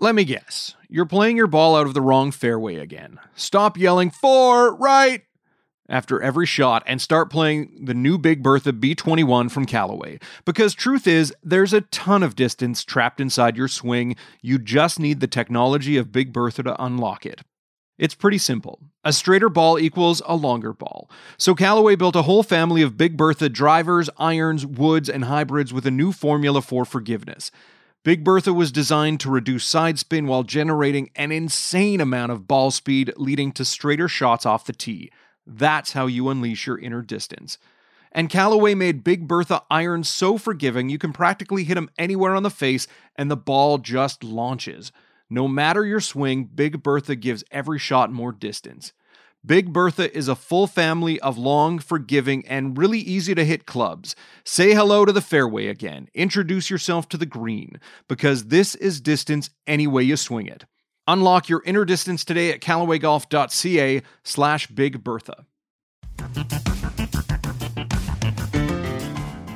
Let me guess. You're playing your ball out of the wrong fairway again. Stop yelling, four, right, after every shot and start playing the new Big Bertha B21 from Callaway. Because truth is, there's a ton of distance trapped inside your swing. You just need the technology of Big Bertha to unlock it. It's pretty simple. A straighter ball equals a longer ball. So Callaway built a whole family of Big Bertha drivers, irons, woods, and hybrids with a new formula for forgiveness. Big Bertha was designed to reduce side spin while generating an insane amount of ball speed, leading to straighter shots off the tee. That's how you unleash your inner distance. And Callaway made Big Bertha irons so forgiving you can practically hit them anywhere on the face and the ball just launches. No matter your swing, Big Bertha gives every shot more distance. Big Bertha is a full family of long, forgiving, and really easy to hit clubs. Say hello to the fairway again. Introduce yourself to the green, because this is distance any way you swing it. Unlock your inner distance today at callawaygolf.ca slash Big Bertha.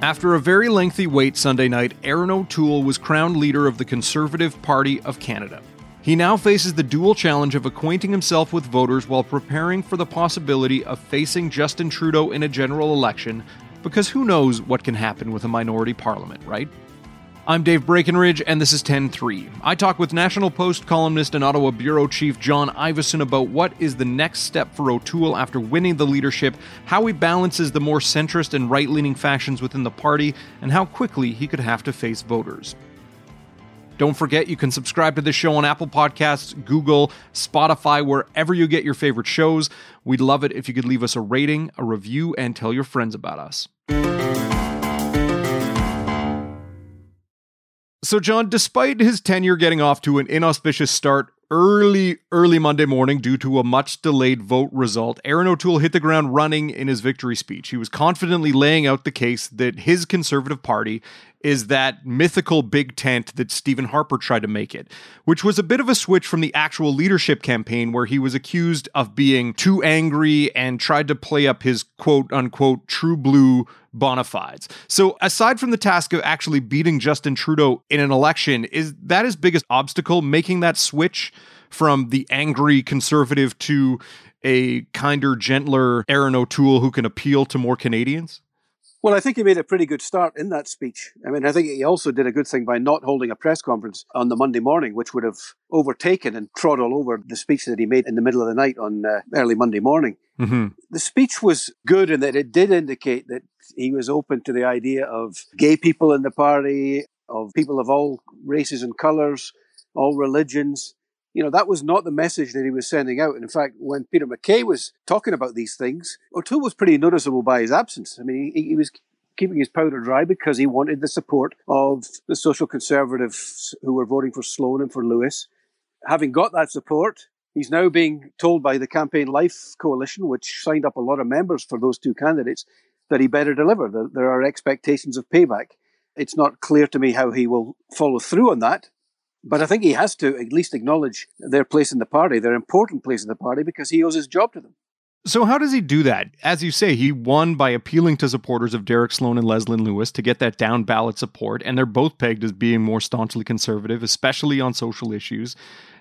After a very lengthy wait Sunday night, Erin O'Toole was crowned leader of the Conservative Party of Canada. He now faces the dual challenge of acquainting himself with voters while preparing for the possibility of facing Justin Trudeau in a general election, because who knows what can happen with a minority parliament, right? I'm Dave Breckenridge, and this is 10-3. I talk with National Post columnist and Ottawa Bureau Chief John Ivison about what is the next step for O'Toole after winning the leadership, how he balances the more centrist and right-leaning factions within the party, and how quickly he could have to face voters. Don't forget, you can subscribe to this show on Apple Podcasts, Google, Spotify, wherever you get your favorite shows. We'd love it if you could leave us a rating, a review, and tell your friends about us. So, John, despite his tenure getting off to an inauspicious start early, early Monday morning due to a much delayed vote result, Erin O'Toole hit the ground running in his victory speech. He was confidently laying out the case that his Conservative Party is that mythical big tent that Stephen Harper tried to make it, which was a bit of a switch from the actual leadership campaign where he was accused of being too angry and tried to play up his quote unquote true blue bona fides. So aside from the task of actually beating Justin Trudeau in an election, is that his biggest obstacle, making that switch from the angry conservative to a kinder, gentler Erin O'Toole who can appeal to more Canadians? Well, I think he made a pretty good start in that speech. I mean, I think he also did a good thing by not holding a press conference on the Monday morning, which would have overtaken and trod all over the speech that he made in the middle of the night on uh, early Monday morning. Mm-hmm. The speech was good in that it did indicate that he was open to the idea of gay people in the party, of people of all races and colours, all religions you know, that was not the message that he was sending out. And in fact, when Peter MacKay was talking about these things, O'Toole was pretty noticeable by his absence. I mean, he, he was keeping his powder dry because he wanted the support of the social conservatives who were voting for Sloan and for Lewis. Having got that support, he's now being told by the Campaign Life Coalition, which signed up a lot of members for those two candidates, that he better deliver. There are expectations of payback. It's not clear to me how he will follow through on that. But I think he has to at least acknowledge their place in the party, their important place in the party, because he owes his job to them. So, how does he do that? As you say, he won by appealing to supporters of Derek Sloan and Leslyn Lewis to get that down ballot support. And they're both pegged as being more staunchly conservative, especially on social issues.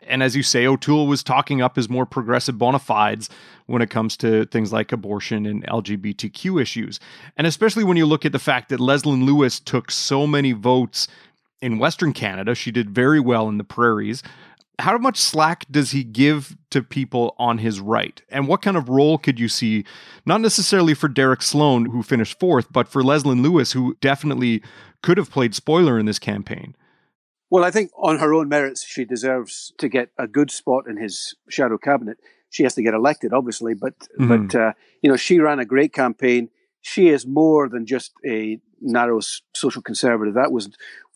And as you say, O'Toole was talking up his more progressive bona fides when it comes to things like abortion and LGBTQ issues. And especially when you look at the fact that Leslyn Lewis took so many votes in Western Canada. She did very well in the prairies. How much slack does he give to people on his right? And what kind of role could you see, not necessarily for Derek Sloan, who finished fourth, but for Leslyn Lewis, who definitely could have played spoiler in this campaign? Well, I think on her own merits, she deserves to get a good spot in his shadow cabinet. She has to get elected, obviously, but mm-hmm. but uh, you know she ran a great campaign. She is more than just a narrow social conservative. That was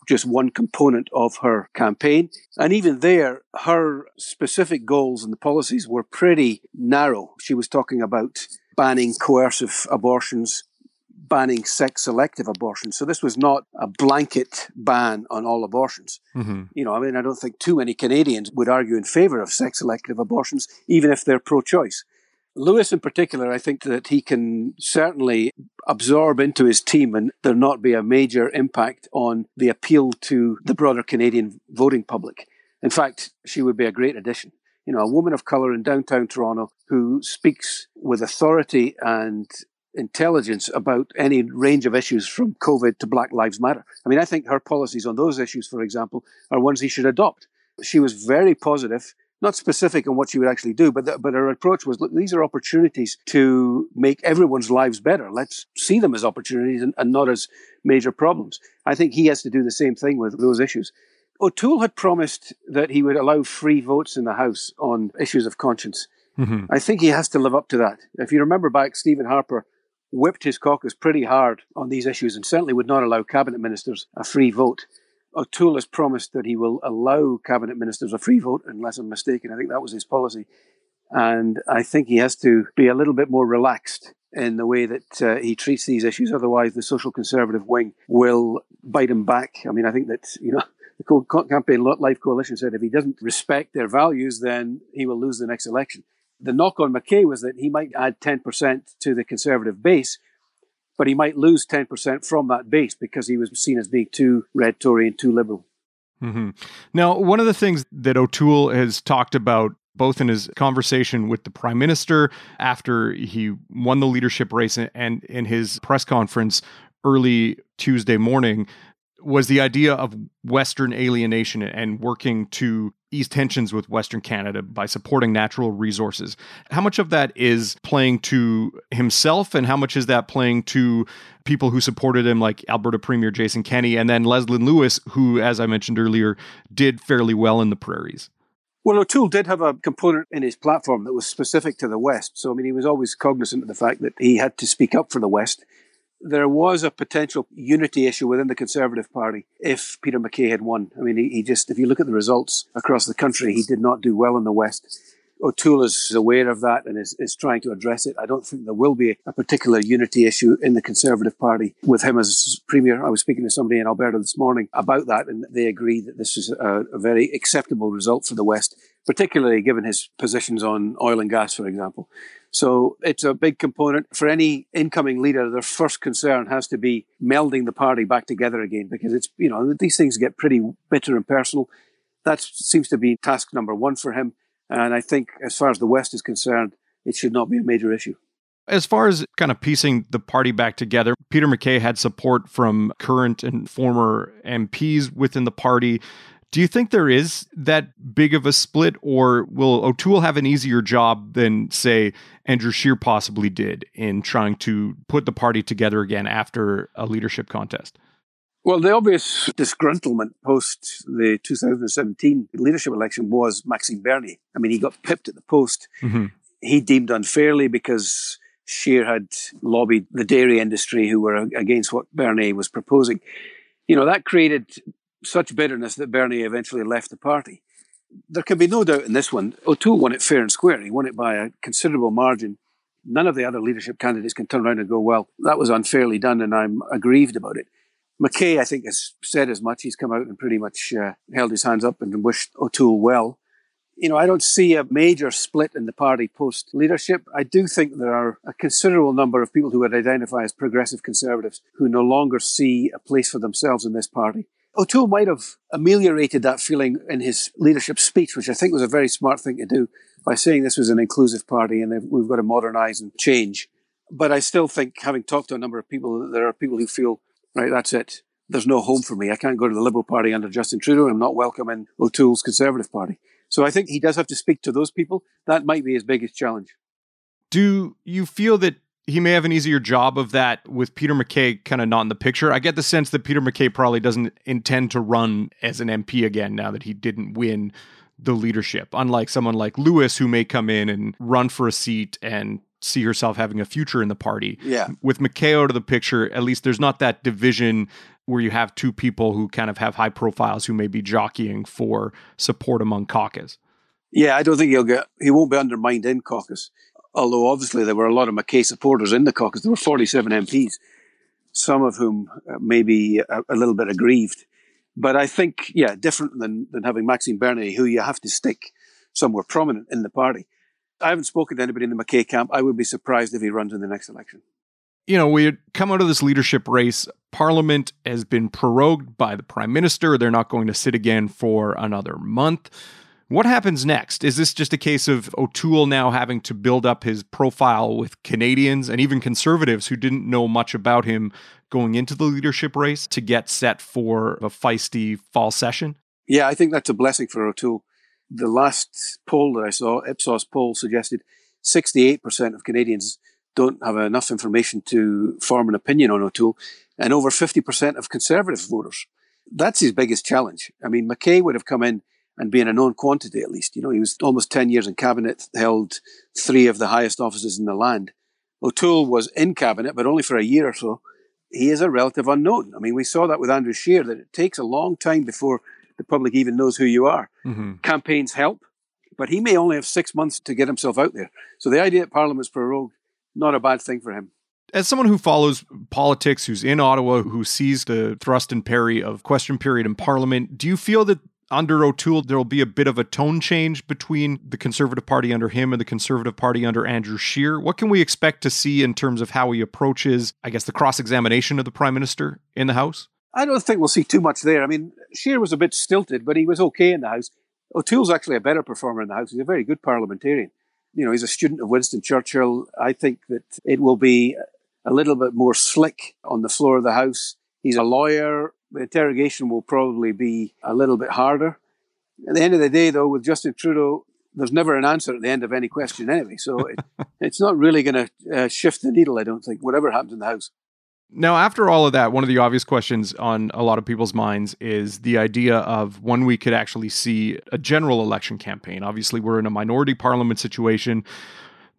just one component of her campaign. And even there, her specific goals and the policies were pretty narrow. She was talking about banning coercive abortions, banning sex selective abortions. So this was not a blanket ban on all abortions. Mm-hmm. You know, I mean, I don't think too many Canadians would argue in favor of sex selective abortions, even if they're pro choice. Lewis, in particular, I think that he can certainly absorb into his team and there not be a major impact on the appeal to the broader Canadian voting public. In fact, she would be a great addition. You know, a woman of color in downtown Toronto who speaks with authority and intelligence about any range of issues from COVID to Black Lives Matter. I mean, I think her policies on those issues, for example, are ones he should adopt. She was very positive, not specific on what she would actually do, but, but her approach was look, these are opportunities to make everyone's lives better. Let's see them as opportunities and, and not as major problems. I think he has to do the same thing with those issues. O'Toole had promised that he would allow free votes in the House on issues of conscience. Mm-hmm. I think he has to live up to that. If you remember back, Stephen Harper whipped his caucus pretty hard on these issues and certainly would not allow cabinet ministers a free vote. O'Toole has promised that he will allow cabinet ministers a free vote, unless I'm mistaken. I think that was his policy. And I think he has to be a little bit more relaxed in the way that uh, he treats these issues. Otherwise, the social conservative wing will bite him back. I mean, I think that, you know, the Campaign Life Coalition said if he doesn't respect their values, then he will lose the next election. The knock on MacKay was that he might add 10% to the Conservative base, but he might lose 10% from that base because he was seen as being too red Tory and too liberal. Mm-hmm. Now, one of the things that O'Toole has talked about both in his conversation with the prime minister after he won the leadership race and in his press conference early Tuesday morning was the idea of Western alienation and working to ease tensions with Western Canada by supporting natural resources. How much of that is playing to himself, and how much is that playing to people who supported him, like Alberta Premier Jason Kenney, and then Leslyn Lewis, who, as I mentioned earlier, did fairly well in the prairies? Well, O'Toole did have a component in his platform that was specific to the West. So, I mean, he was always cognizant of the fact that he had to speak up for the West there was a potential unity issue within the Conservative Party if Peter MacKay had won. I mean, he, he, just, if you look at the results across the country, he did not do well in the West. O'Toole is aware of that and is, is trying to address it. I don't think there will be a particular unity issue in the Conservative Party with him as Premier. I was speaking to somebody in Alberta this morning about that, and they agree that this is a, a very acceptable result for the West, particularly given his positions on oil and gas, for example. So it's a big component for any incoming leader. Their first concern has to be melding the party back together again because it's, you know, these things get pretty bitter and personal. That seems to be task number one for him. And I think as far as the West is concerned, it should not be a major issue. As far as kind of piecing the party back together, Peter MacKay had support from current and former MPs within the party. Do you think there is that big of a split, or will O'Toole have an easier job than, say, Andrew Scheer possibly did in trying to put the party together again after a leadership contest? Well, the obvious disgruntlement post the 2017 leadership election was Maxime Bernier. I mean, he got pipped at the post. Mm-hmm. He deemed unfairly because Scheer had lobbied the dairy industry who were against what Bernier was proposing. You know, that created such bitterness that Bernier eventually left the party. There can be no doubt in this one. O'Toole won it fair and square. He won it by a considerable margin. None of the other leadership candidates can turn around and go, well, that was unfairly done and I'm aggrieved about it. MacKay, I think, has said as much. He's come out and pretty much uh, held his hands up and wished O'Toole well. You know, I don't see a major split in the party post leadership. I do think there are a considerable number of people who would identify as progressive conservatives who no longer see a place for themselves in this party. O'Toole might have ameliorated that feeling in his leadership speech, which I think was a very smart thing to do by saying this was an inclusive party and we've got to modernize and change. But I still think, having talked to a number of people, there are people who feel, right, that's it. There's no home for me. I can't go to the Liberal Party under Justin Trudeau. I'm not welcome in O'Toole's Conservative Party. So I think he does have to speak to those people. That might be his biggest challenge. Do you feel that he may have an easier job of that with Peter MacKay kind of not in the picture. I get the sense that Peter MacKay probably doesn't intend to run as an MP again now that he didn't win the leadership, unlike someone like Lewis who may come in and run for a seat and see herself having a future in the party. Yeah. With MacKay out of the picture, at least there's not that division where you have two people who kind of have high profiles who may be jockeying for support among caucus. Yeah, I don't think he'll get he won't be undermined in caucus although obviously there were a lot of MacKay supporters in the caucus. There were 47 MPs, some of whom uh, may be a, a, little bit aggrieved. But I think, yeah, different than, than having Maxime Bernier, who you have to stick somewhere prominent in the party. I haven't spoken to anybody in the MacKay camp. I would be surprised if he runs in the next election. you know, we come out of this leadership race. Parliament has been prorogued by the prime minister. They're not going to sit again for another month. What happens next? Is this just a case of O'Toole now having to build up his profile with Canadians and even conservatives who didn't know much about him going into the leadership race to get set for a feisty fall session? Yeah, I think that's a blessing for O'Toole. The last poll that I saw, Ipsos poll, suggested 68% of Canadians don't have enough information to form an opinion on O'Toole, and over 50% of Conservative voters. That's his biggest challenge. I mean, MacKay would have come in and being a known quantity at least. You know, he was almost 10 years in cabinet, held three of the highest offices in the land. O'Toole was in cabinet, but only for a year or so. He is a relative unknown. I mean, we saw that with Andrew Scheer, that it takes a long time before the public even knows who you are. Mm-hmm. Campaigns help, but he may only have six months to get himself out there. So the idea that Parliament's prorogued, not a bad thing for him as someone who follows politics, who's in Ottawa, who sees the thrust and parry of question period in Parliament, do you feel that under O'Toole, there will be a bit of a tone change between the Conservative Party under him and the Conservative Party under Andrew Scheer. What can we expect to see in terms of how he approaches, I guess, the cross examination of the Prime Minister in the House? I don't think we'll see too much there. I mean, Scheer was a bit stilted, but he was okay in the House. O'Toole's actually a better performer in the House. He's a very good parliamentarian. You know, he's a student of Winston Churchill. I think that it will be a little bit more slick on the floor of the House. He's a lawyer the interrogation will probably be a little bit harder. At the end of the day, though, with Justin Trudeau, there's never an answer at the end of any question anyway. So it, it's not really going to uh, shift the needle, I don't think, whatever happens in the House. Now, after all of that, one of the obvious questions on a lot of people's minds is the idea of when we could actually see a general election campaign. Obviously, we're in a minority parliament situation.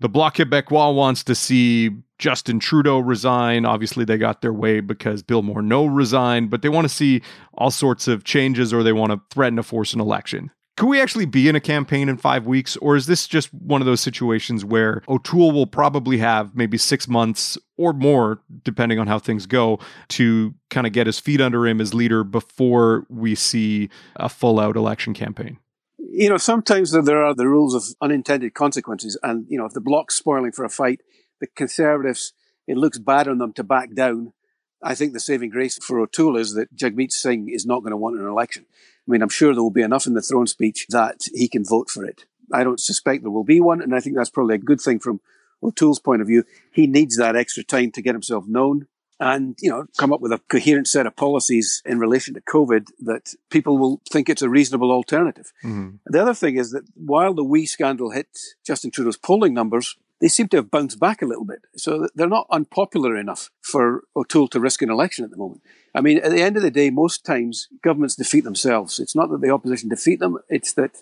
The Bloc Québécois wants to see Justin Trudeau resign. Obviously, they got their way because Bill Morneau resigned, but they want to see all sorts of changes or they want to threaten to force an election. Could we actually be in a campaign in five weeks, or is this just one of those situations where O'Toole will probably have maybe six months or more, depending on how things go, to kind of get his feet under him as leader before we see a full out election campaign? you know, sometimes there are the rules of unintended consequences. And, you know, if the bloc's spoiling for a fight, the Conservatives, it looks bad on them to back down. I think the saving grace for O'Toole is that Jagmeet Singh is not going to want an election. I mean, I'm sure there will be enough in the throne speech that he can vote for it. I don't suspect there will be one, and I think that's probably a good thing from O'Toole's point of view. He needs that extra time to get himself known and you know come up with a coherent set of policies in relation to COVID that people will think it's a reasonable alternative. Mm-hmm. The other thing is that while the WE scandal hit Justin Trudeau's polling numbers, they seem to have bounced back a little bit. So they're not unpopular enough for O'Toole to risk an election at the moment. I mean, at the end of the day, most times governments defeat themselves. It's not that the opposition defeat them; it's that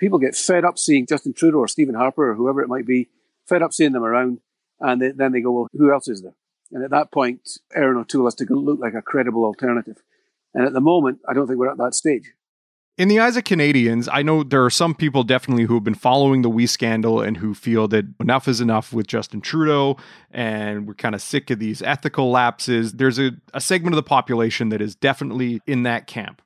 people get fed up seeing Justin Trudeau or Stephen Harper or whoever it might be, fed up seeing them around, and they, then they go, "Well, who else is there?" And at that point, Erin O'Toole has to look like a credible alternative. And at the moment, I don't think we're at that stage. In the eyes of Canadians, I know there are some people definitely who have been following the WE scandal and who feel that enough is enough with Justin Trudeau and we're kind of sick of these ethical lapses. There's a, a segment of the population that is definitely in that camp.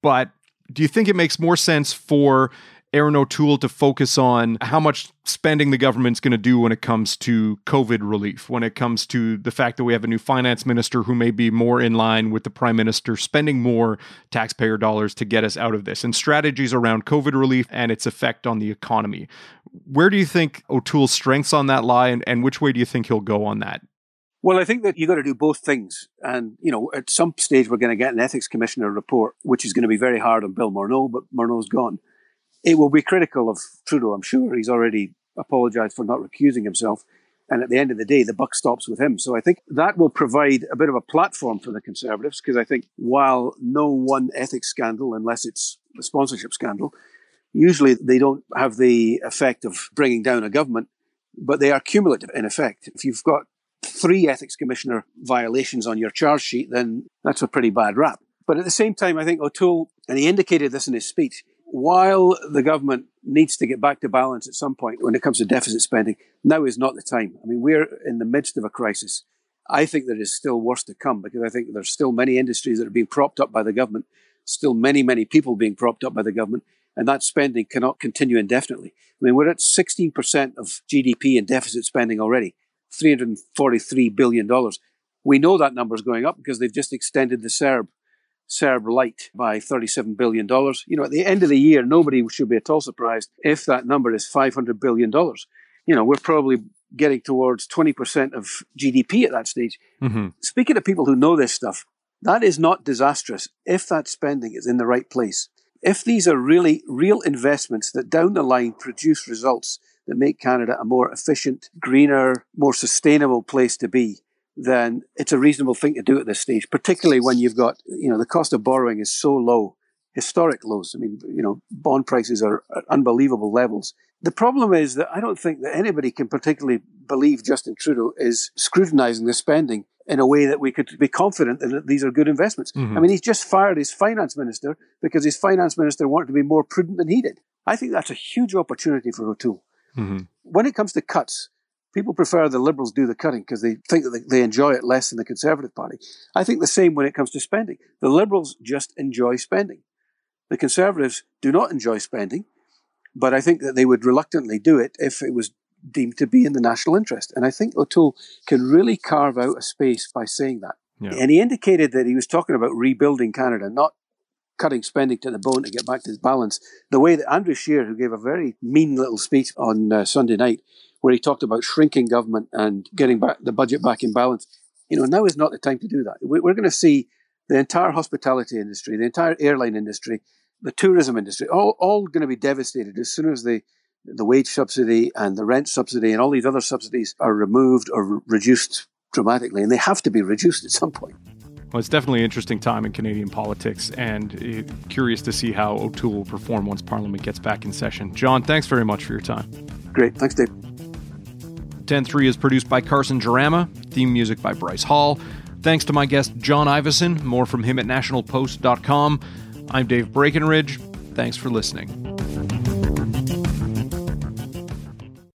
But do you think it makes more sense for Erin O'Toole to focus on how much spending the government's going to do when it comes to COVID relief, when it comes to the fact that we have a new finance minister who may be more in line with the prime minister spending more taxpayer dollars to get us out of this, and strategies around COVID relief and its effect on the economy. Where do you think O'Toole's strengths on that lie, and, and which way do you think he'll go on that? Well, I think that you've got to do both things. And, you know, at some stage, we're going to get an ethics commissioner report, which is going to be very hard on Bill Morneau, but Morneau's gone. It will be critical of Trudeau, I'm sure. He's already apologised for not recusing himself. And at the end of the day, the buck stops with him. So I think that will provide a bit of a platform for the Conservatives, because I think while no one ethics scandal, unless it's a sponsorship scandal, usually they don't have the effect of bringing down a government, but they are cumulative in effect. If you've got three ethics commissioner violations on your charge sheet, then that's a pretty bad rap. But at the same time, I think O'Toole, and he indicated this in his speech, while the government needs to get back to balance at some point when it comes to deficit spending, now is not the time. I mean, we're in the midst of a crisis. I think there is still worse to come because I think there's still many industries that are being propped up by the government, still many, many people being propped up by the government, and that spending cannot continue indefinitely. I mean, we're at 16% of GDP in deficit spending already. $343 billion. We know that number is going up because they've just extended the CERB, CERB Light by $37 billion. You know, at the end of the year, nobody should be at all surprised if that number is $500 billion. You know, we're probably getting towards 20% of GDP at that stage. Mm-hmm. Speaking to people who know this stuff, that is not disastrous if that spending is in the right place. If these are really real investments that down the line produce results that make Canada a more efficient, greener, more sustainable place to be, then it's a reasonable thing to do at this stage, particularly when you've got, you know, the cost of borrowing is so low, historic lows. I mean, you know, bond prices are at unbelievable levels. The problem is that I don't think that anybody can particularly believe Justin Trudeau is scrutinizing the spending in a way that we could be confident that these are good investments. Mm-hmm. I mean, he's just fired his finance minister because his finance minister wanted to be more prudent than he did. I think that's a huge opportunity for O'Toole. Mm-hmm. When it comes to cuts, people prefer the Liberals do the cutting because they think that they enjoy it less than the Conservative Party. I think the same when it comes to spending. The Liberals just enjoy spending. The Conservatives do not enjoy spending, but I think that they would reluctantly do it if it was deemed to be in the national interest. And I think O'Toole can really carve out a space by saying that. Yeah. And he indicated that he was talking about rebuilding Canada, not cutting spending to the bone to get back to balance. The way that Andrew Scheer, who gave a very mean little speech on uh, Sunday night, where he talked about shrinking government and getting back the budget back in balance, you know, now is not the time to do that. We're going to see the entire hospitality industry, the entire airline industry, the tourism industry, all, all going to be devastated as soon as the the wage subsidy and the rent subsidy and all these other subsidies are removed or reduced dramatically, and they have to be reduced at some point. Well, it's definitely an interesting time in Canadian politics, and uh, curious to see how O'Toole will perform once Parliament gets back in session. John, thanks very much for your time. Great. Thanks, Dave. 10.3 is produced by Carson Jerema, theme music by Bryce Hall. Thanks to my guest, John Ivison. More from him at nationalpost.com. I'm Dave Breckenridge. Thanks for listening.